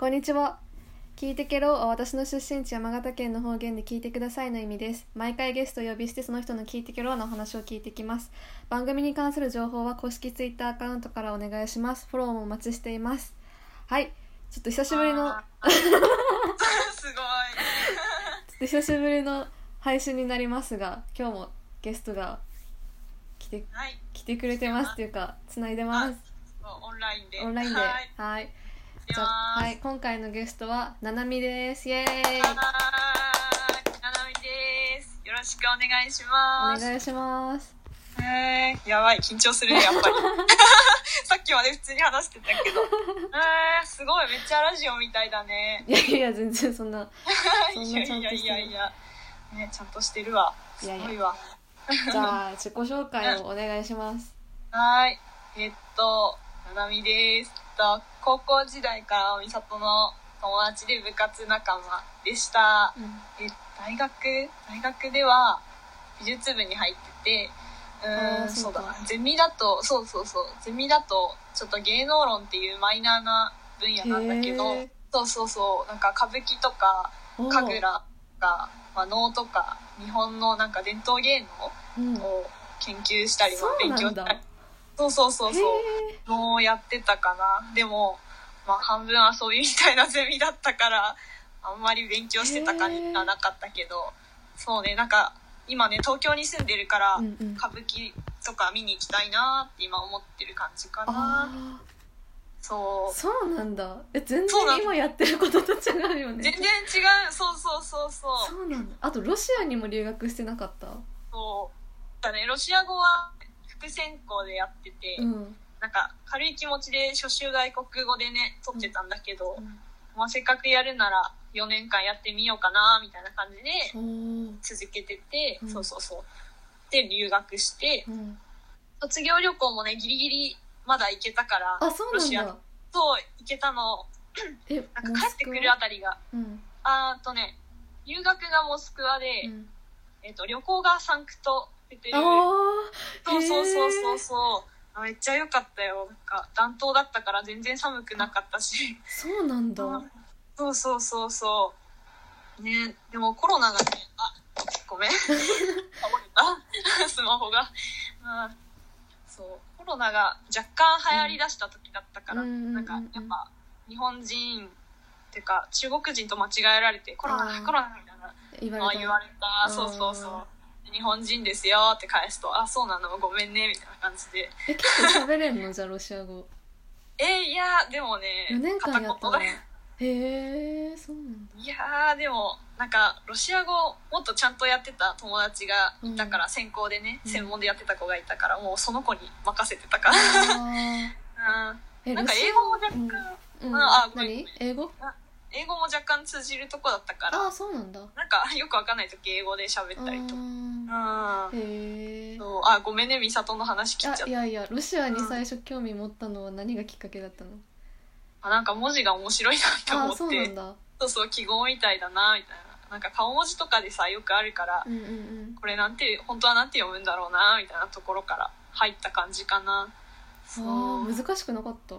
こんにちは。聞いてけろは私の出身地山形県の方言で聞いてくださいの意味です。毎回ゲストを呼び捨てその人の聞いてけろのお話を聞いてきます。番組に関する情報は公式ツイッターアカウントからお願いします。フォローもお待ちしています。はい。ちょっと久しぶりの、すごい。っと久しぶりの配信になりますが、今日もゲストが来て、はい。来てくれてますっていうか、つないでます。オンラインで。オンラインで。はい。はい。やじゃあ、はい。今回のゲストは、ななみです。イエーイ。ななみです。よろしくお願いします。お願いします。えー、やばい、緊張するね、やっぱり。さっきまで普通に話してたけど。えー、すごい、めっちゃラジオみたいだね。いやいや、全然そんな。いやいやいやいや。ね、ちゃんとしてるわ。すごいわ。じゃあ、自己紹介をお願いします。はーい。えっと、ななみです。えっと、高校時代からみさとの友達で部活仲間でした。うん。え大学？大学では美術部に入っててうんそううだなゼミだとそうそうそう。ゼミだとちょっと芸能論っていうマイナーな分野なんだけどそうそうそう。なんか歌舞伎とか神楽とか、まあ、能とか日本のなんか伝統芸うん。能を研究したり、まあそうなんだ。勉強したりそうそうそうそう。へのをやってたかな。でも、まあ、半分遊びみたいなゼミだったからあんまり勉強してた感じはなかったけどそうねなんか今ね東京に住んでるから、ーうんうん。歌舞伎とか見に行きたいなって今思ってる感じかあな。あ、そう。そうなんだ。え、全然今やってることと違うよね。全然違う。そうそうそうそう。そうなんだ。あと、ロシアにも留学してなかった？そう。だねロシア語は副専攻でやってて、うん。なんか軽い気持ちで初週外国語でね取ってたんだけど、うんまあ、せっかくやるなら4年間やってみようかなみたいな感じで続けてて、うんそうそうそうで留学してうん。卒業旅行もねギリギリまだ行けたからあ、そうロシアなんだ。そう行けたのえ、なんか帰ってくるあたりがうん。あーとね留学がモスクワで、うん。えっと旅行がサンクトペテルああ、そうそうそうそう。そうあめっちゃ良かったよ。なんか暖冬だったから全然寒くなかったし。そうなんだ。そうそうそうそう。ねでもコロナがねあごめん。倒れた。スマホが。うん。そう。コロナが若干流行りだした時だったから、うんなんかやっぱ日本人っていうか中国人と間違えられてコロナコロナみたいな言われた。の言われた。そうそうそう日本人ですよって返すとあそうなの？ごめんねみたいな感じで。え、結構喋れんの？じゃあ、ロシア語。えーいやでもね4年間やったへえ、そうなんだ。いやーでもなんかロシア語もっとちゃんとやってた友達がいたから、専攻でねうん。専門でやってた子がいたからもうその子に任せてたから、あ うん、なんか英語も若干、うん、あごめん何？英語？英語も若干通じるとこだったから。ああそうなんだ。なんかよくわかんない時英語で喋ったりとか。あへえあごめんね美里の話聞いちゃっあいやいやロシアに最初興味持ったのは何がきっかけだったの？たあなんか文字が面白いなってあ思って。あそうそうそう記号みたいだなみたいな。なんか顔文字とかでさよくあるからうんうんうん。これなんて本当はなんて読むんだろうなみたいなところから入った感じかな。そあうー難しくなかった？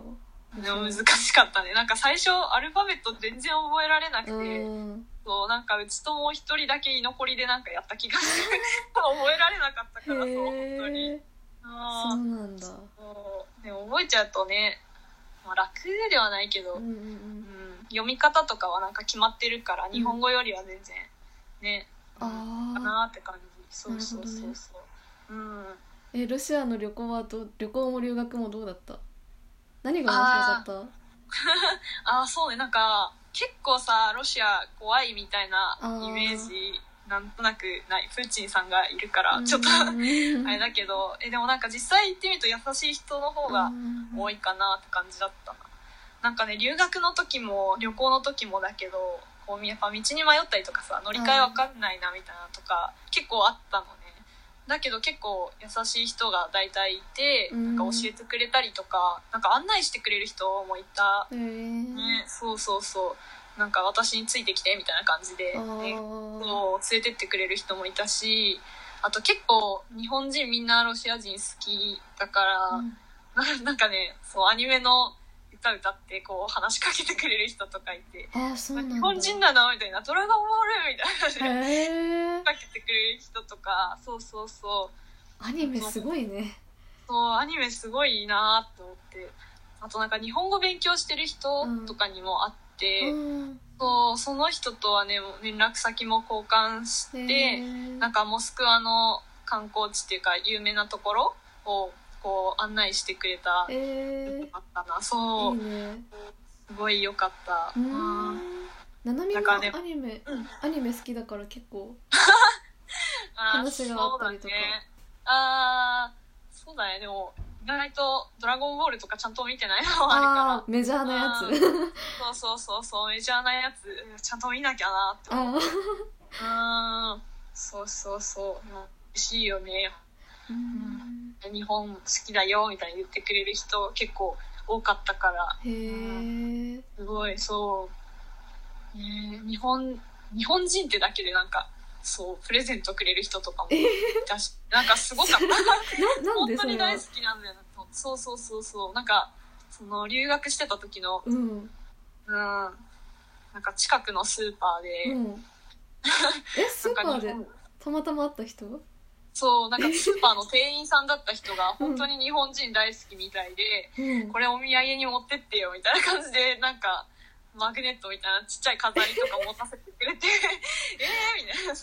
難しかったね。なんか最初アルファベット全然覚えられなくて、うん。そうなんかうちともう一人だけ居残りでなんかやった気がする。覚えられなかったからそう本当に。あー。そうなんだ。そう。でも覚えちゃうとね、まあ、楽ではないけど、うんうんうん、読み方とかはなんか決まってるから日本語よりは全然ね、うんあかなって感じ。そうそうそうなるほどね。そう、うん。あえロシアの旅行はどう旅行も留学もどうだった？何が面白かった？あ あそうね。なんか結構さロシア怖いみたいなイメージなんとなくない？プーチンさんがいるからちょっと あれだけど。えでもなんか実際行ってみると優しい人の方が多いかなって感じだったな。なんかね留学の時も旅行の時もだけどこうやっぱ道に迷ったりとかさ乗り換えわかんないなみたいなとか結構あったのねだけど結構優しい人が大体いてうん。なんか教えてくれたりとかなんか案内してくれる人もいた。ねそうそうそう。なんか私についてきてみたいな感じで、あね、ーそう連れてってくれる人もいたしあと結構日本人みんなロシア人好きだから、うん。ななんかねそうアニメの歌歌ってこう話しかけてくれる人とかいてあそう日本人なのみたいな「ドラゴンボール!」みたいなへえかけてくれる人とかそうそうそう。アニメすごいね。そうアニメすごいなと思って。あとなんか日本語勉強してる人とかにも会って、うん。そうその人とはね連絡先も交換して、なんかモスクワの観光地っていうか有名なところをこう案内してくれたへあったな。えそう。いいね。すごい良かったな。なみもアニメうん。アニメ好きだから結構 話があったりとか。そうだね、あーそうだね。でも意外と「ドラゴンボール」とかちゃんと見てないのもあるから。メジャーなやつ。そうそうそうそう。メジャーなやつうんちゃんと見なきゃなって思うあうん。そうそうそう。うん。嬉しいよね。ーうん日本好きだよみたいに言ってくれる人結構多かったから。へえすごい。そう、ねえ日本日本人ってだけでなんかそうプレゼントくれる人とかもいたしなんかすごかった。本当に大好きなんだよな。そうそうそうそう。なんかその留学してた時のうん。うん。なんか近くのスーパーで、うん。えスーパーでたまたま会った人？そうなんかスーパーの店員さんだった人が本当に日本人大好きみたいで、うん。これお土産に持ってってよみたいな感じで なんかマグネットみたいなちっちゃい飾りとか持たせてくれて ええみたいな。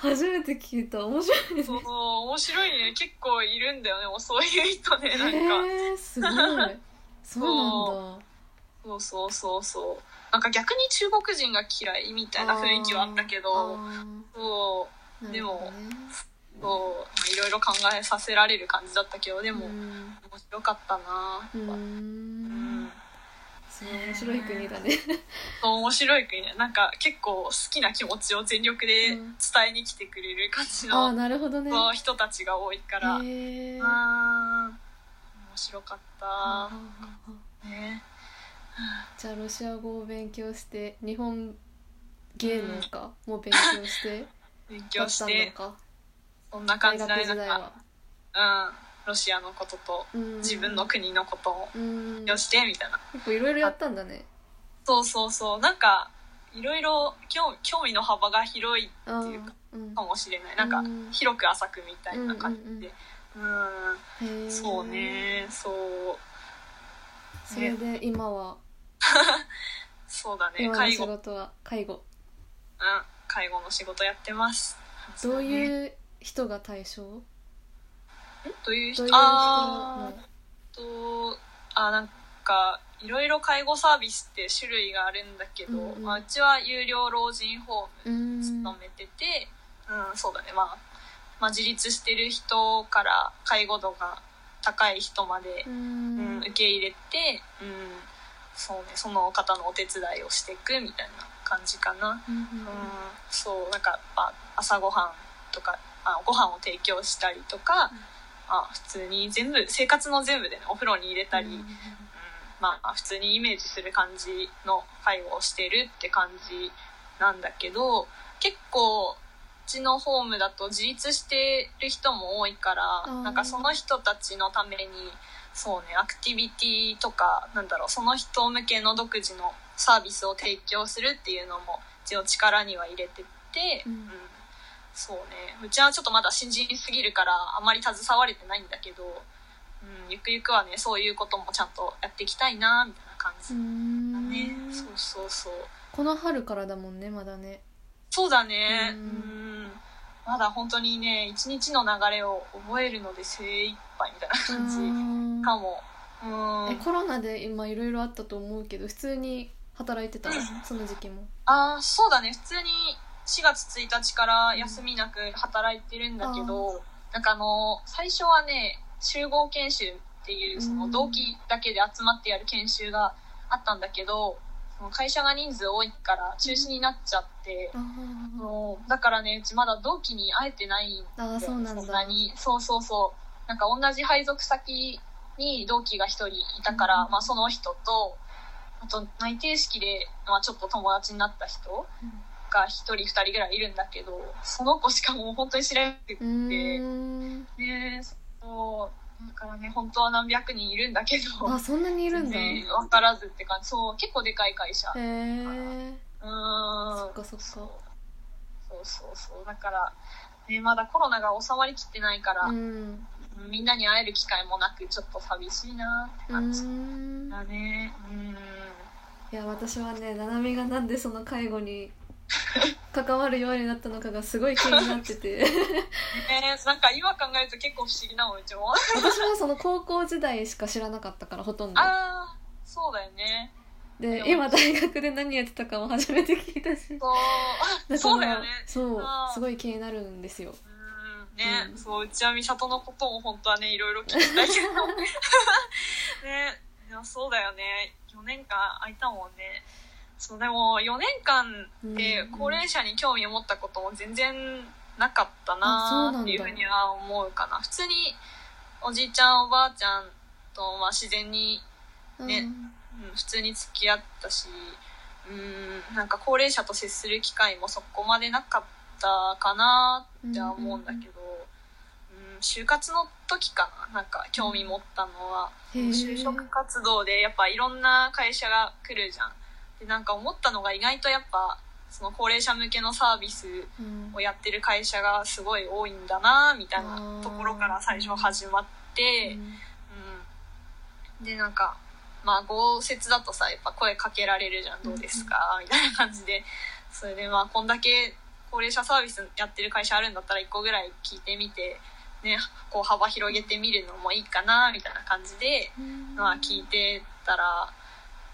初めて聞いた。面白いね。そう面白いね。結構いるんだよねもうそういう人ねなんか、へえすごい。そうなんだ。そう。そうそうそう。なんか逆に中国人が嫌いみたいな雰囲気はあったけどそうなでもそうまあいろいろ考えさせられる感じだったけどでもうん。面白かったなうーうん。面白い国だね。そう面白い国ね。なんか結構好きな気持ちを全力で伝えに来てくれる感じああの、なるほどね。人たちが多いから、へえあー面白かった。ね。じゃあロシア語を勉強して日本芸能か？も勉強して勉だ強してそんな感大じだねな。んか、うん、ロシアのこととうん。自分の国のことをうん。勉強してみたいな、結構いろいろやったんだね。そうそうそう。なんかいろいろ興興味の幅が広いあっていうかかもしれない。なんかうん。広く浅くみたいな感じで。うんそうね。そう。それ。で今は。そうだね。介護、うん、事は介護介護の仕事やってます。どうういう人が対象？どういう人？どういう人あとあなんかいろいろ介護サービスって種類があるんだけど、うんうん。まあ、うちは有料老人ホームうん勤めてて、うんそうだね、まあ、まあ自立してる人から介護度が高い人までう、うんん受け入れて、うんそうね、その方のお手伝いをしていくみたいな感じかな。うんうん、そうなんか、まあ、朝ごはんとかあご飯を提供したりとか、あ普通に全部生活の全部でねお風呂に入れたり、うんまあ普通にイメージする感じの介護をしてるって感じなんだけど結構うちのホームだと自立してる人も多いからーなんかその人たちのためにそうねアクティビティとかなんだろうその人向けの独自のサービスを提供するっていうのもうちの力には入れてて、うん。そうね。うちはちょっとまだ新人すぎるからあまり携われてないんだけど、うん、ゆくゆくはねそういうこともちゃんとやっていきたいなみたいな感じ。うだん。ね、そうそうそう。この春からだもんねまだね。そうだね。ううん。んまだ本当にね一日の流れを覚えるので精一杯みたいな感じうんかも。うん。えコロナで今いろいろあったと思うけど普通に働いてた。のその時期も。ああそうだね。普通に4月1日から休みなく働いてるんだけど、なんかあの最初はね集合研修っていうその同期だけで集まってやる研修があったんだけど会社が人数多いから中止になっちゃって、あー。もうだからねうちまだ同期に会えてないんだよあーそうなんだ。そんなに。そうそうそう。なんか同じ配属先に同期が1人いたから、うん。まあ、その人とあと内定式で、まあ、ちょっと友達になった人が1人2人ぐらいいるんだけどその子しかもう本当に知らなくて、うーん。ねそうだからね本当は何百人いるんだけど。あそんなにいるんだ。分からずって感じ。そう結構でかい会社。えうん。そっかそっか。そうそうそうそうだから、ね、まだコロナが収まりきってないから、うん。みんなに会える機会もなくちょっと寂しいなってう感じ。ん。だね。うんいや私はねななみがなんでその介護に 関わるようになったのかがすごい気になってて。ねなんか今考えると結構不思議なもんうちも。私はその高校時代しか知らなかったからほとんど。ああそうだよね。で今大学で何やってたかも初めて聞いたし。そう。そうだよね。そうすごい気になるんですよ。うん。ね、うん。そううちは美里のことも本当はねいろいろ聞きたいけど。ねいやそうだよね。4年間空いたもんね。そうでも4年間でうん高齢者に興味を持ったことも全然なかったなっていうふうには思うかな。普通におじいちゃんおばあちゃんと、まあ、自然に、ねうん。うん、普通に付き合ったしうんなんか高齢者と接する機会もそこまでなかったかなっては思うんだけど、うん、就活の時かななんか興味持ったのは、就職活動でやっぱいろんな会社が来るじゃん。でなんか思ったのが意外とやっぱその高齢者向けのサービスうん。をやってる会社がすごい多いんだなみたいなところから最初始まって、うん、でなんかまあ豪雪だとさやっぱ声かけられるじゃんどうですか、みたいな感じで。それでまあこんだけ高齢者サービスやってる会社あるんだったら1個ぐらい聞いてみて、ね、こう幅広げてみるのもいいかなみたいな感じで、うん。まあ、聞いてたら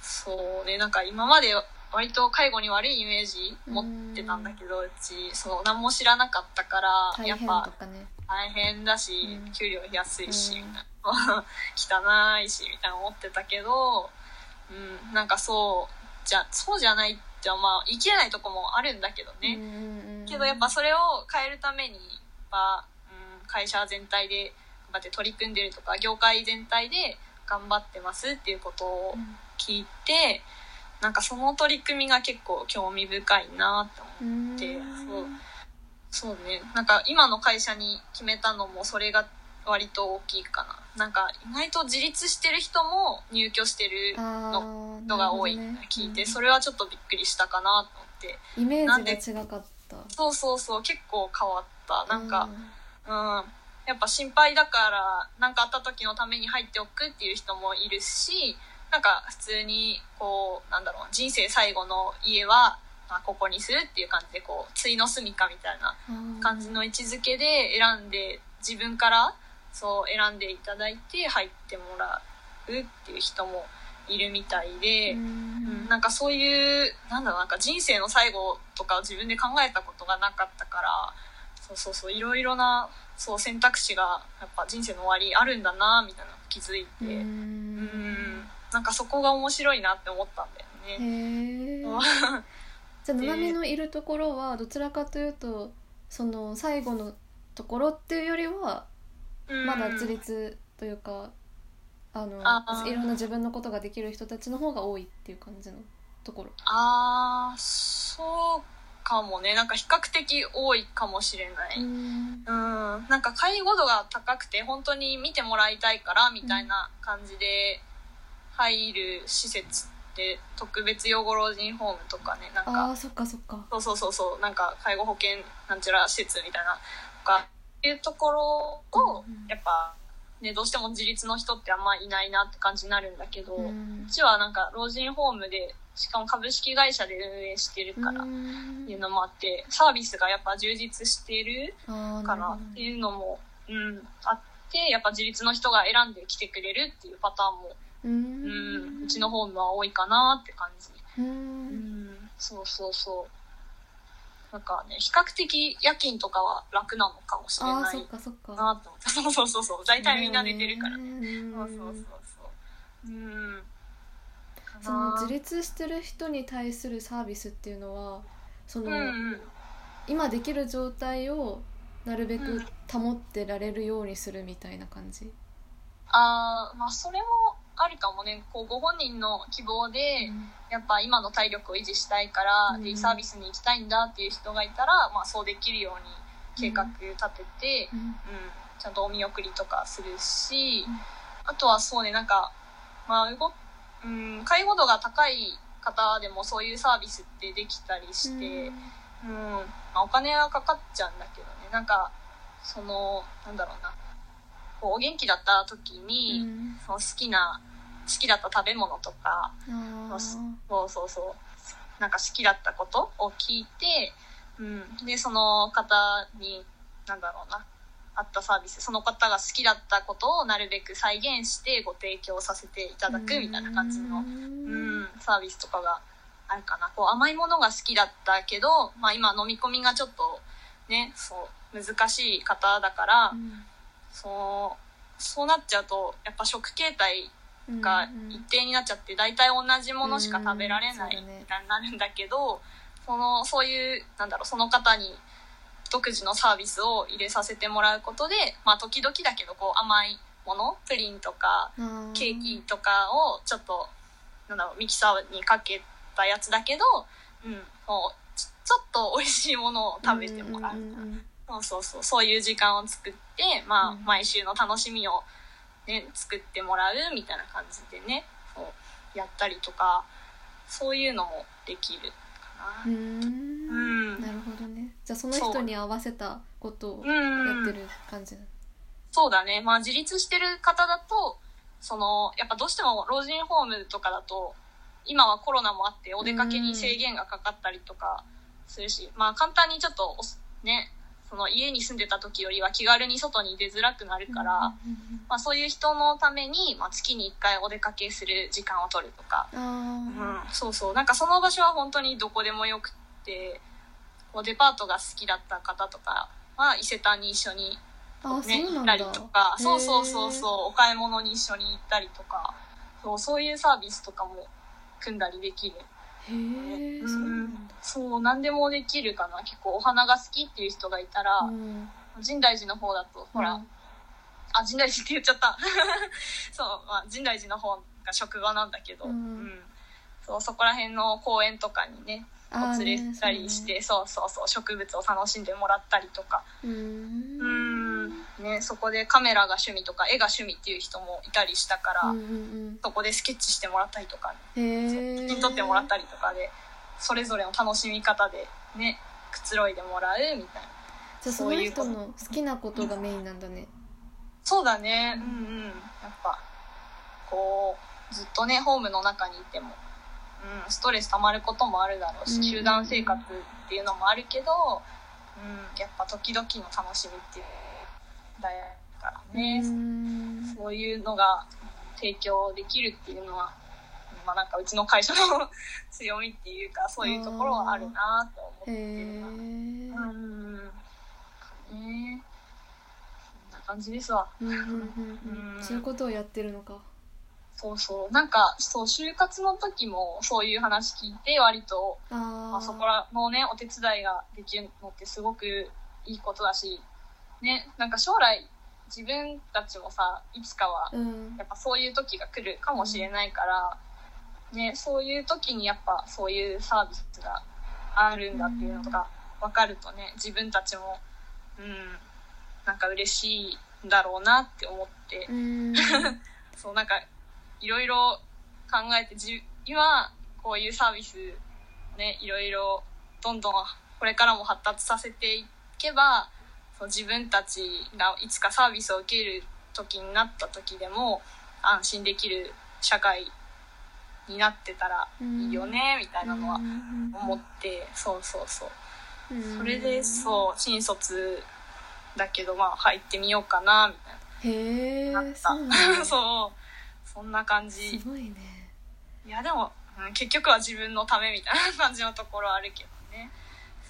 そうねなんか今まで割と介護に悪いイメージ持ってたんだけどうちその何も知らなかったから大変やっぱ大変だし、うん。給料安いし、う 汚いしみたいな思ってたけど、うん、なんかそうじゃそうじゃないってまあ言い切れないとこもあるんだけどね、ねけどやっぱそれを変えるためにやっぱ、うん、会社全体で頑張って取り組んでるとか業界全体で頑張ってますっていうことを聞いて、なんかその取り組みが結構興味深いなって思うってそう。そうね。なんか今の会社に決めたのもそれが割と大きいかな。なんか意外と自立してる人も入居してるののが多いって聞いて、それはちょっとびっくりしたかなと思って。イメージが違かった。そうそうそう。結構変わった。なんか、うん、やっぱ心配だから何かあった時のために入っておくっていう人もいるしなんか普通にこうなんだろう人生最後の家は、まあ、ここにするっていう感じでこう対の住みかみたいなうん。感じの位置づけで選んで自分からそう選んでいただいて入ってもらうっていう人もいるみたいで。ううんん。なんかそういうなんだろうなんか人生の最後とかを自分で考えたことがなかったからそうそうそういろいろなそう選択肢がやっぱ人生の終わりあるんだなみたいなの気づいて。ううん。んなんかそこが面白いなって思ったんだよへね。じゃあななみのいるところはどちらかというとその最後のところっていうよりはまだ自立というかあのいろんな自分のことができる人たちの方が多いっていう感じのところ。あーそうかもね。なんか比較的多いかもしれない。うん。うん、なんか介護度が高くて本当に見てもらいたいからみたいな感じで入る施設って特別養護老人ホームとかねなんあか。あそっかそっか。そうそうそうそう。なんか介護保険なんちゃら施設みたいなとかいうところをうんやっぱ、ね、どうしても自立の人ってあんまいないなって感じになるんだけど、ううんちはなんか老人ホームでしかも株式会社で運営してるからいうのもあってサービスがやっぱ充実してるかなるほど。なっていうのも、うん、あってやっぱ自立の人が選んできてくれるっていうパターンも、ううんん、うちのホームは多いかなって感じ、ううんん、そうそうそう。なんかね比較的夜勤とかは楽なのかもしれないなと思って。そうそうそうそう。大体みんな寝てるから、うんそうそうそうそう。うんその自立してる人に対するサービスっていうのはその、うんうん。今できる状態をなるべく保ってられるようにするみたいな感じ、あーまあそれもあるかもね。こうご本人の希望で、やっぱ今の体力を維持したいから、うん。デイサービスに行きたいんだっていう人がいたら、まあ、そうできるように計画立てて、うん。うん。ちゃんとお見送りとかするし、うん。あとはそうねなんかまあ動うん。介護度が高い方でもそういうサービスってできたりして、うん。まあ、お金はかかっちゃうんだけどね。なんかそのなんだろうな。こうお元気だった時に、うん。その好きな好きだった食べ物とかそうそうそう。なんか好きだったことを聞いて、うん、でその方になんだろうなあったサービスその方が好きだったことをなるべく再現してご提供させていただくみたいな感じの、うん、サービスとかがあるかな。こう甘いものが好きだったけど、まあ、今飲み込みがちょっとねそう難しい方だから、そうそうなっちゃうとやっぱ食形態うんがうん。一定になっちゃって大体同じものしか食べられないみたいになるんだけどそのそういうなんだろうその方に独自のサービスを入れさせてもらうことで、まあ、時々だけどこう甘いものプリンとかケーキとかをちょっとなんだろうミキサーにかけたやつだけど、うん、もうちちょっと美味しいものを食べてもらう。そうそうそうそういう時間を作って、まあうん毎週の楽しみを、ね、作ってもらうみたいな感じでねそうやったりとかそういうのもできるかな。じゃあその人に合わせたことをやう。ん。ってる感じだそうだね、まあ、自立してる方だとそのやっぱどうしても老人ホームとかだと今はコロナもあってお出かけに制限がかかったりとかするし、まあ簡単にちょっとおねその家に住んでた時よりは気軽に外に出づらくなるから、まあ、そういう人のために、まあ、月に1回お出かけする時間を取るとか、うん。そうそう。なんかその場所は本当にどこでもよくってこうデパートが好きだった方とかは伊勢丹に一緒に、ね、行ったりとかそうそうそうそうお買い物に一緒に行ったりとかそうそういうサービスとかも組んだりできる。へえうん。そう何でもできるかな。結構お花が好きっていう人がいたら、うん。深大寺の方だとほら、うん。あ深大寺って言っちゃった。そう、まあ、深大寺の方が職場なんだけど、うん。そうそこら辺の公園とかにねお連れしたりして、そうそうそう植物を楽しんでもらったりとか。うん。ん。ねそこでカメラが趣味とか絵が趣味っていう人もいたりしたから、うんうんそこでスケッチしてもらったりとか、うんへえ写真撮ってもらったりとかでそれぞれの楽しみ方でねくつろいでもらうみたいな。じゃあその人の好きなことがメインなんだね。そうだね。うんうん。やっぱこうずっとねホームの中にいても、うん、ストレス溜まることもあるだろうし、うん。集団生活っていうのもあるけど、うん、やっぱ時々の楽しみっていうだからね、うん。そういうのが提供できるっていうのは、まあなんかうちの会社の強みっていうかそういうところはあるなと思ってへるえな。うん。ね。そんな感じですわ。うんうんうんうん。うん。そういうことをやってるのかそうそう。なんか、そう、就活の時もそういう話聞いて、割と、あまあ、あそこらのね、お手伝いができるのってすごくいいことだし、ね、なんか将来、自分たちもさ、いつかは、うん。やっぱそういう時が来るかもしれないから、ね、そういう時にやっぱそういうサービスがあるんだっていうのとか分かるとね自分たちもうんなんか嬉しいんだろうなって思って、うん。そうなんかいろいろ考えてじ今こういうサービスねいろいろどんどんこれからも発達させていけばそう自分たちがいつかサービスを受ける時になった時でも安心できる社会になってたらいいよねみたいなのは思ってそうそうそう。うん。それでそう新卒だけどまあ入ってみようかなみたいへえななった、そう そんな感じ。すごいね。いやでも、うん結局は自分のためみたいな感じのところはあるけどね。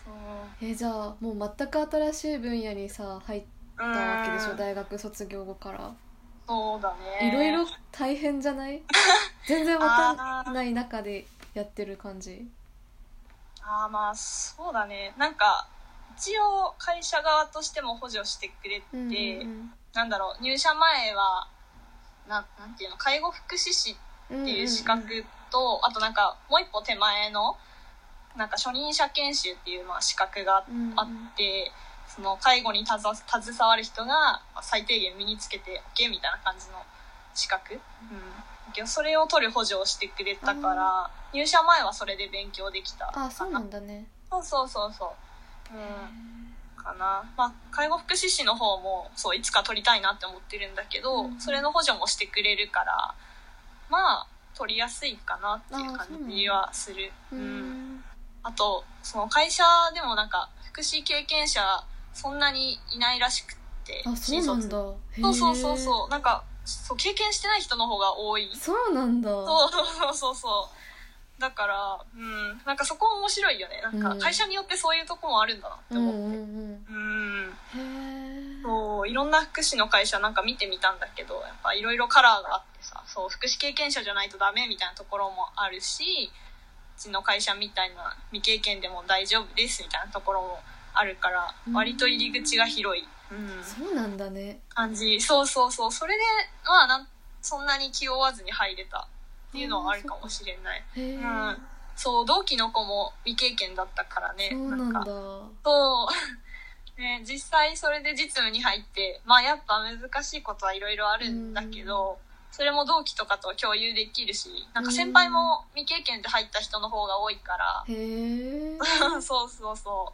そう。えーじゃあもう全く新しい分野にさ入ったわけでしうん。ょ大学卒業後から。そうだね。いろいろ大変じゃない？全然わかんない中でやってる感じ？ああまあそうだね。なんか一応会社側としても補助してくれて、うんうん。なんだろう入社前はななんていうの介護福祉士うんっていう資格と、あとなんかもう一歩手前のなんか初任者研修っていうまあ資格があうんうん。って、その介護に携わる人が最低限身につけて OK みたいな感じの資格、うん、それを取る補助をしてくれたから入社前はそれで勉強できたあそうなんだね。そうそうそうそう。うんかな。まあ介護福祉士の方もそういつか取りたいなって思ってるんだけど、それの補助もしてくれるからまあ取りやすいかなっていう感じはする。うん、あとその会社でもなんか福祉経験者そんなにいないらしくてあそうなんだ。そうそうそうそう。なんかそう経験してない人の方が多い。そうなんだ。そうそうそうそうだからうん。なんかそこ面白いよね。なんか会社によってそういうとこもあるんだなって思って。うんうんそういろんな福祉の会社なんか見てみたんだけどやっぱいろいろカラーがあってさそう福祉経験者じゃないとダメみたいなところもあるしうちの会社みたいな未経験でも大丈夫ですみたいなところもあるから割と入り口が広い、うん、そうなんだね。感じ。そうそうそう。それでまあなんそんなに気負わずに入れたっていうのはあるかもしれない、うん、そう同期の子も未経験だったからねそうなんだ。そう。ね、実際それで実務に入ってまあやっぱ難しいことはいろいろあるんだけど、それも同期とかと共有できるしなんか先輩も未経験で入った人の方が多いから。へえ そうそうそ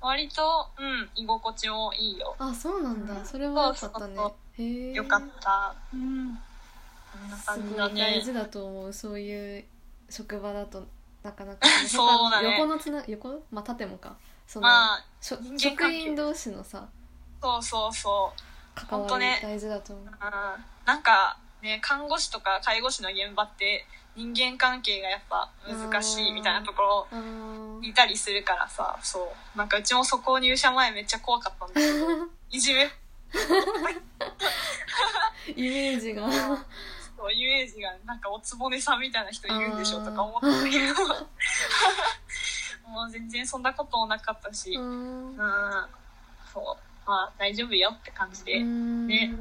う。割とうん居心地もいいよ。あそうなんだ、それはよかったね。よかった。うんな感じだね。大事だと思う。そういう職場だとなかなか。そうだね。横のつな横？まあ縦もか。その、まあ、職員同士のさそうそうそう。関わり大事だと思う、ね、うん、なんかね看護師とか介護士の現場って人間関係がやっぱ難しいみたいなところいたりするからさそう。なんかうちもそこ入社前めっちゃ怖かったんだけど。いじめ？イメージがそうイメージがなんかおつぼねさんみたいな人いるんでしょとか思ったけど。もう全然そんなこともなかったし。うん。そう。まあ大丈夫よって感じで。ね。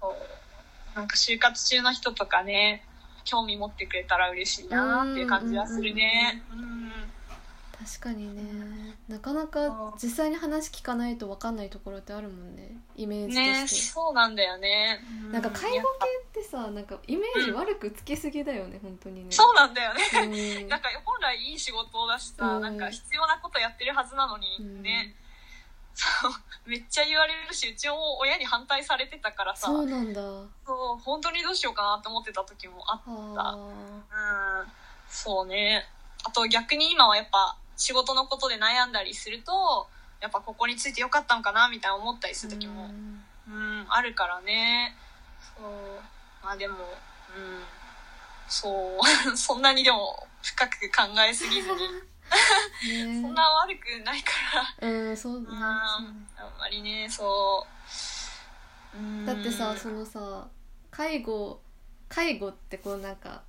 そう。なんか就活中の人とかね興味持ってくれたら嬉しいなっていう感じはするね。確かにね。なかなか実際に話聞かないと分かんないところってあるもんね。イメージとして、ね、そうなんだよね、うん、なんか介護系ってさなんかイメージ悪くつけすぎだよね、うん、本当にね。そうなんだよね、うん、なんか本来いい仕事を出した、うん、なんか必要なことやってるはずなのにね、そう。めっちゃ言われるしうちも親に反対されてたからさ。そうなんだ。そう本当にどうしようかなって思ってた時もあった。うん。そうね。あと逆に今はやっぱ仕事のことで悩んだりするとやっぱここについてよかったんかなみたいな思ったりする時もうんあるからね。そう。まあでもうん。そう。そんなにでも深く考えすぎずに。ね、そんな悪くないから。うんそうね。あんまりねそう。だってさそのさ介護介護ってこうなんか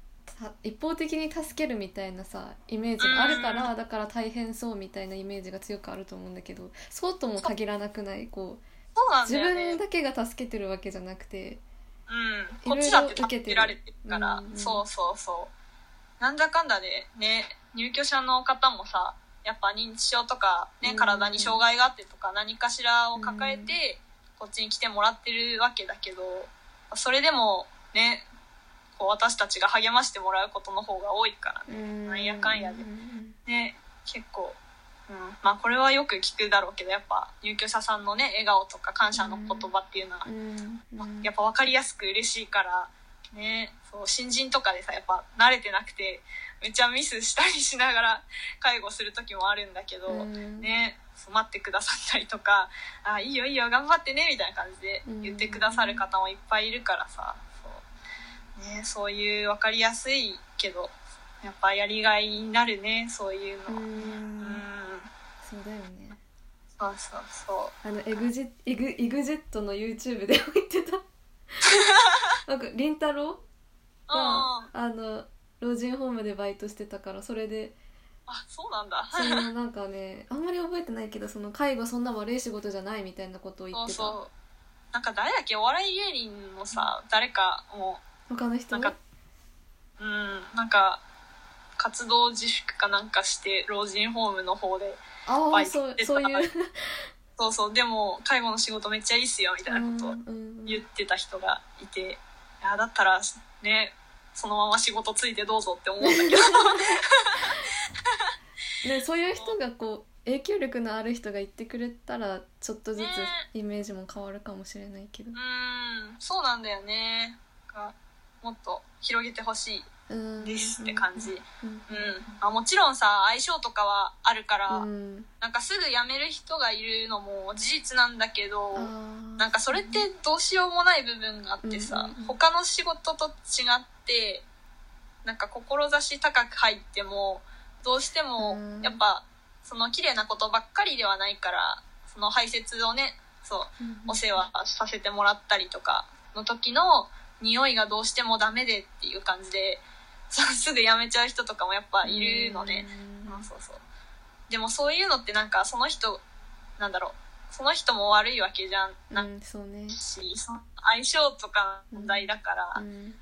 一方的に助けるみたいなさイメージがあるからだから大変そうみたいなイメージが強くあると思うんだけどそうとも限らなくない？こう、自分だけが助けてるわけじゃなくてうん。こっちだって助けられてるから、うんうん、そうそうそう。なんだかんだでね入居者の方もさやっぱ認知症とかね、うん、体に障害があってとか何かしらを抱えてこっちに来てもらってるわけだけどそれでもねこう私たちが励ましてもらうことの方が多いからね。なんやかんやで。ね結構、うん、まあこれはよく聞くだろうけどやっぱ入居者さんのね笑顔とか感謝の言葉っていうのは、まあ、やっぱ分かりやすく嬉しいからね。そう新人とかでさやっぱ慣れてなくてめっちゃミスしたりしながら介護する時もあるんだけど、うん、ね待ってくださったりとか「あいいよいいよ頑張ってね」みたいな感じで言ってくださる方もいっぱいいるからさ、そうね、そういう分かりやすいけどやっぱやりがいになるねそういうの。うん。そうだよね。そうそうそう。あのエグジエグエグジェットの YouTube でも言ってた。なんか凛太郎があの老人ホームでバイトしてたからそれで。あそうなんだ。そのなんかねあんまり覚えてないけどその介護そんな悪い仕事じゃないみたいなことを言ってた。そうそう。なんか誰だっけ？お笑い芸人のさ、うん、誰かもう他の人なんかうんなんか活動自粛かなんかして老人ホームの方でバイトしてたそうそう。いうそうそうでも介護の仕事めっちゃいいっすよみたいなことをうんうん言ってた人がいて、いやだったらねそのまま仕事ついてどうぞって思うんだけど。で そういう人がこう影響力のある人が言ってくれたらちょっとずね。つイメージも変わるかもしれないけど。うーんそうなんだよね。がもっと広げてほしいうん。ですって感じ。うん。うん、あもちろんさ相性とかはあるから、うん。なんかすぐ辞める人がいるのも事実なんだけどなんかそれってどうしようもない部分があってさ、うん他の仕事と違ってなんか志高く入ってもどうしてもうん。やっぱその綺麗なことばっかりではないからその排泄をねそううん。お世話させてもらったりとかの時の匂いがどうしてもダメでっていう感じですぐ辞めちゃう人とかもやっぱいるのね。うん。あそうそう。でもそういうのってなんかその人なんだろう。その人も悪いわけじゃうなんそうね。し、そ相性とかの問題だから、うん。うん。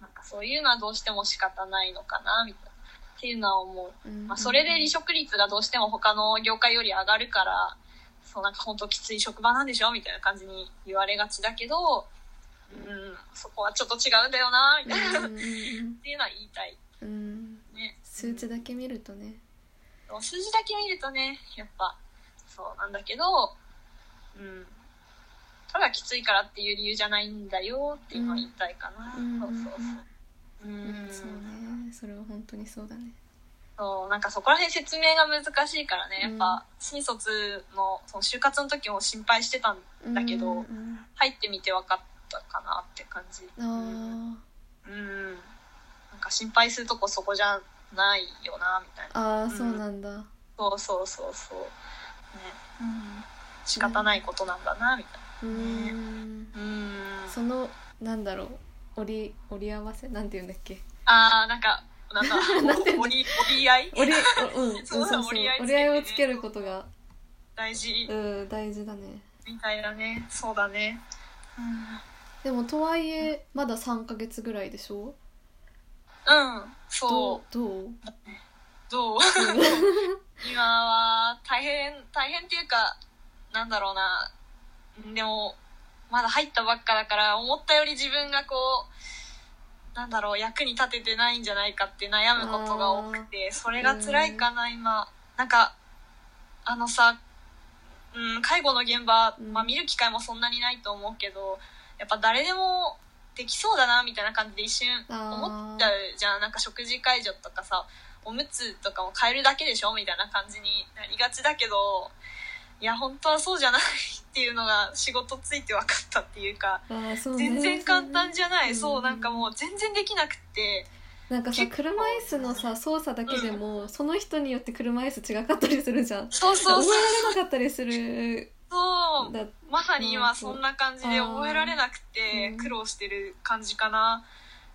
なんかそういうのはどうしても仕方ないのかなみたいな。っていうのは思う、うん。まあ、それで離職率がどうしても他の業界より上がるからそうなんか本当きつい職場なんでしょみたいな感じに言われがちだけど、うん、そこはちょっと違うんだよなみたいな、っていうのは言いたい。うんね数値だけ見るとね。数字だけ見るとねやっぱそうなんだけどうん。ただきついからっていう理由じゃないんだよっていうのは言いたいかな、うん。そうそうそう。ううん。んそうね。それは本当にそうだね。そうなんかそこら辺説明が難しいからねやっうんぱ新卒のその就活の時も心配してたんだけど、入ってみて分かったかなって感じ。あうんうん。なんか心配するとこそこじゃないよなみたいな。ーあーそうなんだ。そうそうそうそう。ね。うん。仕方ないことなんだなみたいうーん。なうん。そのなんだろう。折り折り合わせ？なんて言うんだっけ？ああなんかなんだ。折り折り合い？折りおうん。そうそうそう。折り合いつけてね。折り合いをつけることが大事。うん大事だね。みたいだね。そうだね。うんでもとはいえまだ3ヶ月ぐらいでしょ？うんどそう。どうどう？今は大変大変っていうかなんだろうな。でもまだ入ったばっかだから思ったより自分がこうなんだろう役に立ててないんじゃないかって悩むことが多くてそれが辛いかな今。なんかあのさ、うん、介護の現場、うん。まあ、見る機会もそんなにないと思うけどやっぱ誰でもできそうだなみたいな感じで一瞬思っちゃうじゃん。なんか食事介助とかさおむつとかも変えるだけでしょみたいな感じになりがちだけどいや本当はそうじゃないっていうのが仕事ついて分かったっていうかね全然簡単じゃない、うんそうなんかもう全然できなくて。なんかさ車椅子のさ操作だけでも、その人によって車椅子違かったりするじゃん。そうそうそう。覚えられなかったりするそう。だまさに今そんな感じで覚えられなくあてー苦労してる感じかな。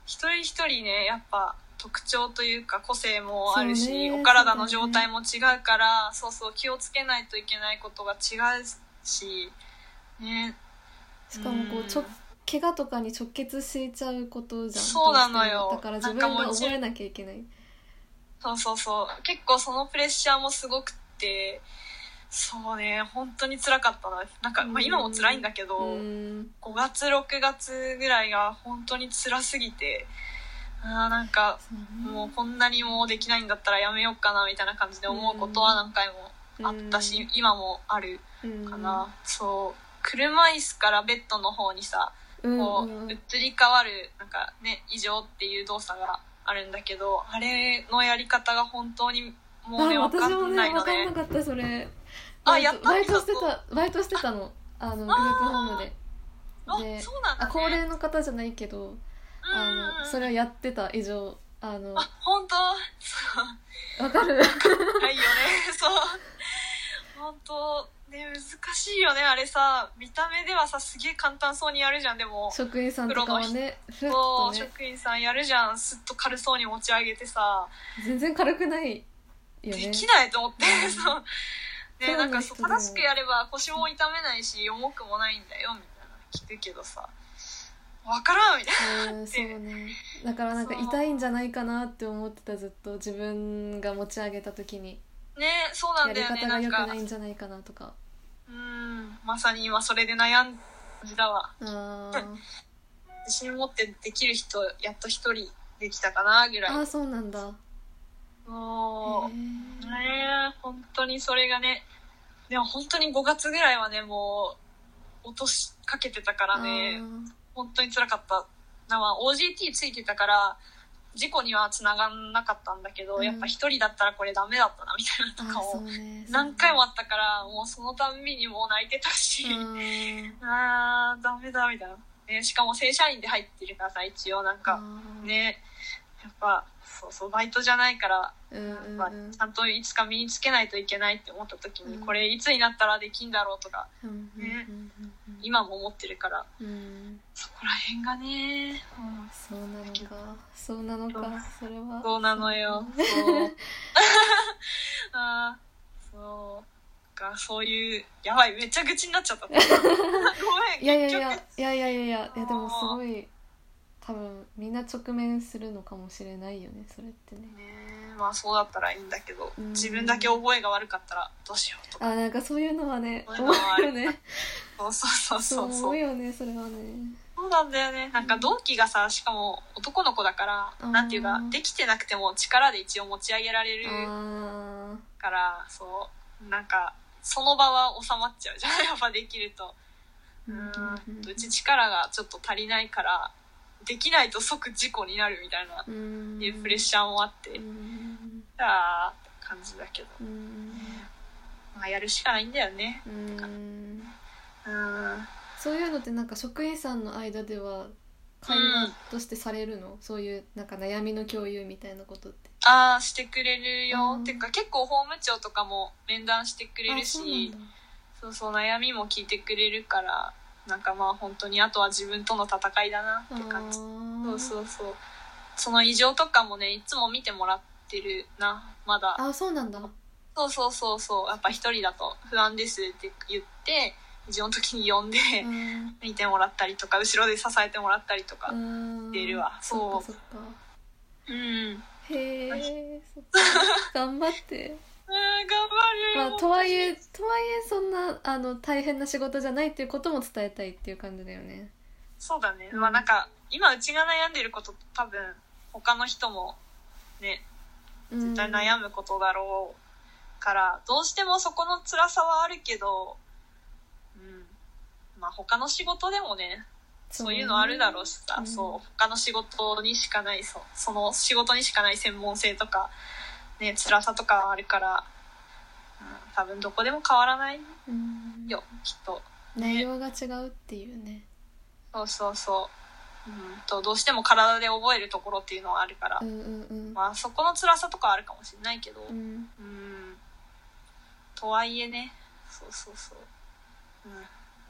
一人一人ねやっぱ特徴というか個性もあるし、お体の状態も違うからそうそう気をつけないといけないことが違うしね。しかもこうちょ怪我とかに直結しちゃうことじゃん。そうなのよ。だから自分が覚えなきゃいけない。そうそうそう。結構そのプレッシャーもすごくってそうね本当に辛かったななんか、まあ、今も辛いんだけど、うん。5月6月ぐらいが本当に辛すぎてあーなんかもうこんなにもうできないんだったらやめようかなみたいな感じで思うことは何回もあったし、今もあるうん。かな、そう車椅子からベッドの方にさうんこううん移り変わるなんかね異常っていう動作があるんだけどあれのやり方が本当にもうねあ分かんないのね分かんなねかったそれあやったバイトしてたバイトしてたの。あのグループホームで。あでそうなんだ、ね、あ高齢の方じゃないけどうんあのそれをやってた以上あのあ本当？そ うわかる。ないよね。そう。本当？ね難しいよねあれさ。見た目ではさすげえ簡単そうにやるじゃんでも。職員さんとかはねふっそとね。う職員さんやるじゃん。すっと軽そうに持ち上げてさ。全然軽くないよでねきないと思って。うん。そうプロねなんか正しくやれば腰も痛めないし重くもないんだよみたいな聞くけどさ。分からんみたいうんそうね。だからなんか痛いんじゃないかなって思ってたずっと。自分が持ち上げた時に。なねそうなやりんだよね方が良くないんじゃないかなとか。ううんまさに今それで悩んだわ。自信持ってできる人やっと一人できたかなぐらい。あーそうなんだもう。ねえ本当にそれがねでも本当に5月ぐらいはねもう落としかけてたからね本当に辛かったな。まあ OGT ついてたから事故にはつながんなかったんだけど、うん。やっぱ一人だったらこれダメだったなみたいなとかを何回もあったからもうそのたんびにもう泣いてたし、うん。あーダメだみたいな、ね、しかも正社員で入ってるからさ一応なんか。ねやっぱそうそうバイトじゃないからうんうんまあ、うんちゃんといつか身につけないといけないって思った時に、うん。これいつになったらできんだろうとかうんうんうんうん。今も思ってるからうん。そこら辺がね、うんそうなのか。そうなのかそれは。そうなのよ。そう。あーそうかそういうやばいめっちゃ愚痴になっちゃった。ごめんいやいやいやいやいやいやでもすごい多分みんな直面するのかもしれないよねそれってね。ねまあそうだったらいいんだけど、うん。自分だけ覚えが悪かったらどうしようとか。あなんかそういうのはね思はある。うよね。そうそうそうそそう。うそう思うよねそれはね。そうなんだよね。なんか同期がさしかも男の子だからあーなんていうかできてなくても力で一応持ち上げられるあからそう。なんかその場は収まっちゃうじゃん。やっぱできると。ーうん。うち力がちょっと足りないからできないと即事故になるみたいなうん。いうプレッシャーもあってうんあーって感じだけど。うん。まあやるしかないんだよね。うん。うんそういうのってなんか職員さんの間では会話としてされるの、そういうなんか悩みの共有みたいなことって。ああしてくれるよ、うんてか結構法務長とかも面談してくれるしそうそう悩みも聞いてくれるからなんかまあ本当にあとは自分との戦いだなって感じ。そうそうそう。その異常とかもねいつも見てもらってるな。まだ。あそうなんだ。そうそうそうそう。やっぱ一人だと不安ですって言って異常の時に呼んでうん。見てもらったりとか後ろで支えてもらったりとかうん。出るわ。そう。そっかうん。へえ頑張って頑張るよ、まあとはいえとはいえそんなあの大変な仕事じゃないっていうことも伝えたいっていう感じだよね。そうだね、うん。まあなんか今うちが悩んでること多分他の人もね絶対悩むことだろうから、どうしてもそこの辛さはあるけどうん。まあ他の仕事でもねそういうのあるだろうしさ、うん。そう。他の仕事にしかないそう。その仕事にしかない専門性とかね辛さとかあるから、うん、多分どこでも変わらないうん。よきっと。内容が違うっていうね。そうそうそう、うん、とどうしても体で覚えるところっていうのはあるから、うんうんうん。まあそこの辛さとかはあるかもしれないけど、うん。うん。とはいえね。そうそうそう、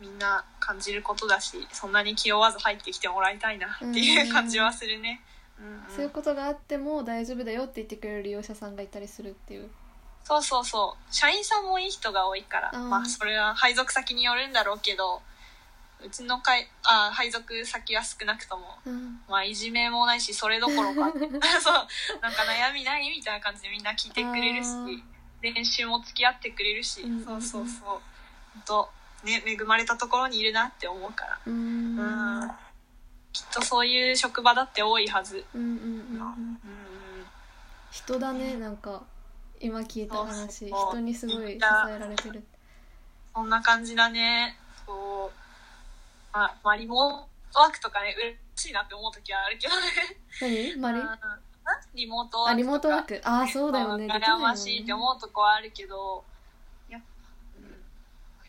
うん、みんな感じることだしそんなに気負わず入ってきてもらいたいなっていう感じはするね、うんうんそういうことがあっても大丈夫だよって言ってくれる利用者さんがいたりするっていう。そうそうそう。社員さんもいい人が多いから。まあそれは配属先によるんだろうけどうちの会あ配属先は少なくともうん。まあいじめもないしそれどころか。そう。なんか悩みないみたいな感じでみんな聞いてくれるし練習も付き合ってくれるし、うん。そうそうそう。本当ね恵まれたところにいるなって思うから。うん。うんきっとそういう職場だって多いはず。うんうんうんうん。うん人だねなんか今聞いた話。人にすごい支えられてる。そんな感じだね。そう。まあ、まあ、リモートワークとかね嬉しいなって思う時はあるけどね。何？マリ？うん。リモートワークあリモートワーク。ああそうだよね。羨ましいって思うとこはあるけどいや、うん、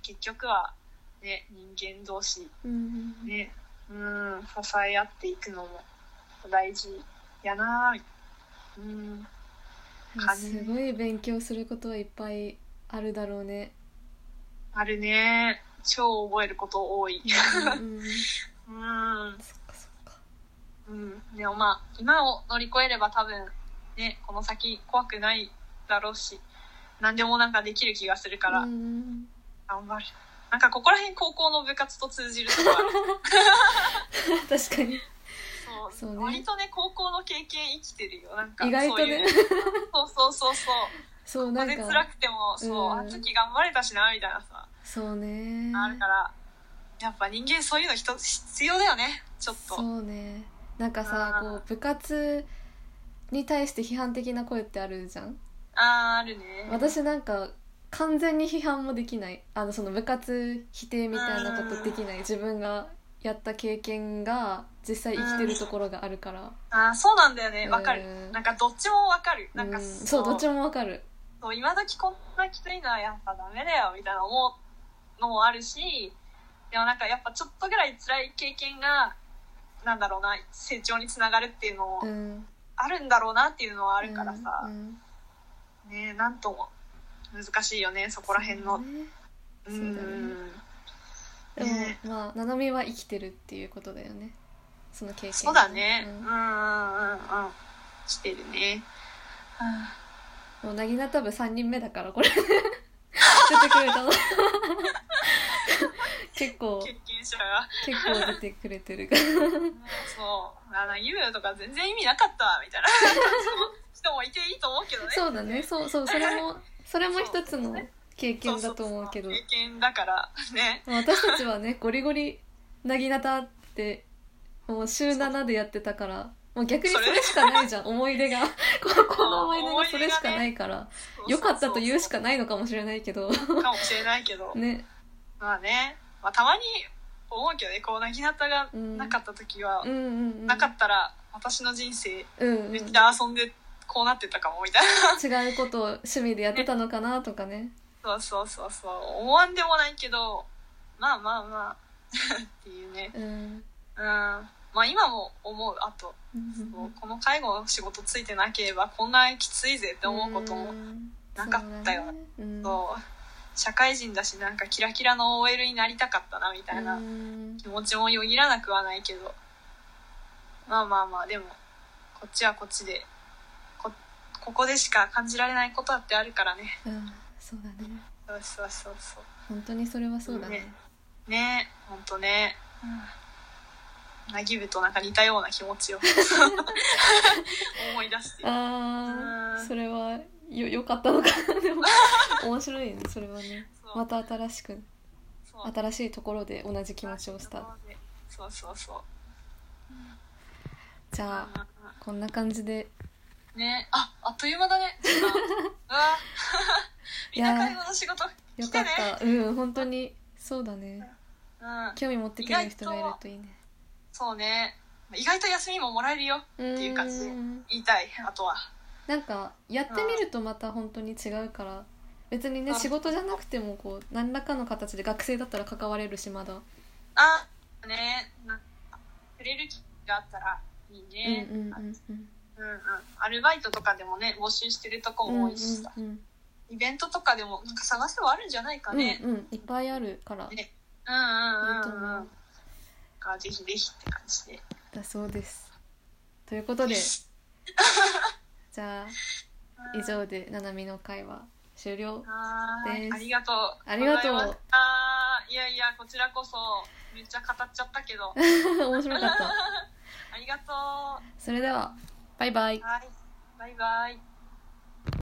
結局はね人間同士。うんうん。ねうん支え合っていくのも大事やな。うん。すごい勉強することはいっぱいあるだろうね。あるね。超覚えること多い。うんうんうん。そっかそっか。うん。でもまあ今を乗り越えれば多分ねこの先怖くないだろうし何でもなんかできる気がするからうん。頑張るなんかここら辺高校の部活と通じるとこある確かに。そうそうね。割とね高校の経験生きてるよ。なんか意外とね。そういう。そうそうそうそう。ここで辛くてもそう、うん。あの時頑張れたしなみたいなさ。そうね。あるからやっぱ人間そういうの人必要だよね。ちょっと。そうね。なんかさうん。こう部活に対して批判的な声ってあるじゃん？あーあるね。私なんか完全に批判もできない。あのその部活否定みたいなことできない。自分がやった経験が実際生きてるところがあるから。あーそうなんだよね。わかる。うんなんかどっちもわかる。なんかう。んそうどっちもわかる。そう今時こんなきついのはやっぱダメだよみたいな思うのもあるしでもなんかやっぱちょっとぐらい辛い経験がなんだろうな成長につながるっていうのもうん。あるんだろうなっていうのはあるからさ。う、ん。ねなんとも難しいよねそこら辺の。そうん。でもねまあななみは生きてるっていうことだよね。その経験そうだね。ううんんうんうんうん。してるね。うんもうなぎなた部3人目だからこれ出てくれたの。結構経験者が。結構出てくれてる。か らそう。あのユムとか全然意味なかったみたいな。人もいていいと思うけどね。そうだね。そうそうそれもそれも一つの経験だと思うけど。経験だから。ね。私たちはね ゴリゴリなぎなたってもう週7でやってたからもう逆にそれしかないじゃん。思い出が。ここの思い出がそれしかないから。良かったと言うしかないのかもしれないけど。かもしれないけど、ね。まあね、まあ、たまに思うけどね。こうなぎなたがなかった時は、うんなかったら私の人生うんうん。めっちゃ遊んでこうなってたかもみたいな。違うことを趣味でやってたのかなとかね。そうそうそうそう。思わんでもないけどまあまあまあ っていうね。うん。うん。まあ今も思うあと。そうこの介護の仕事ついてなければこんなきついぜって思うこともなかったよそうだね。うん。そう。社会人だしなんかキラキラの OL になりたかったなみたいなうん。気持ちもよぎらなくはないけど。まあまあまあでもこっちはこっちでこここでしか感じられないことだってあるからね。うんそうだね。そうそうそうそう。本当にそれはそうだね。ね。ねほんとね。うん。なぎぶとなんか似たような気持ちを。思い出して。ああうん。それはよよかったのかな。でも面白いねそれはね。また新しく新しいところで同じ気持ちをした。そうそうそう。じゃあこんな感じでね。ああっという間だね。うわ。みんな介護の仕事よ来かてね。ったうん本当に。そうだね。うん。興味持ってくれる人がいるといいね。そうね。意外と休みももらえるよっていう感じで言いたいあとは。なんかやってみるとまた本当に違うから。別にねうん。仕事じゃなくてもこう何らかの形で学生だったら関われるしまだ。あね。な触れる機会があったらいいうんね、うんうんうんうんうん。アルバイトとかでもね募集してるとこも多いしさ、うんうんイベントとかでもなんか探せばあるんじゃないかね、うんうん。いっぱいあるから。ね。うんうんうんうん。がぜひぜひって感じで。だそうです。ということで。じゃあ以上でななみの会話終了です。ありがとう。ありがとう。ございました。いやいやこちらこそめっちゃ語っちゃったけど。面白かった。ありがとう。それではバイバイ。はい。バイバイ。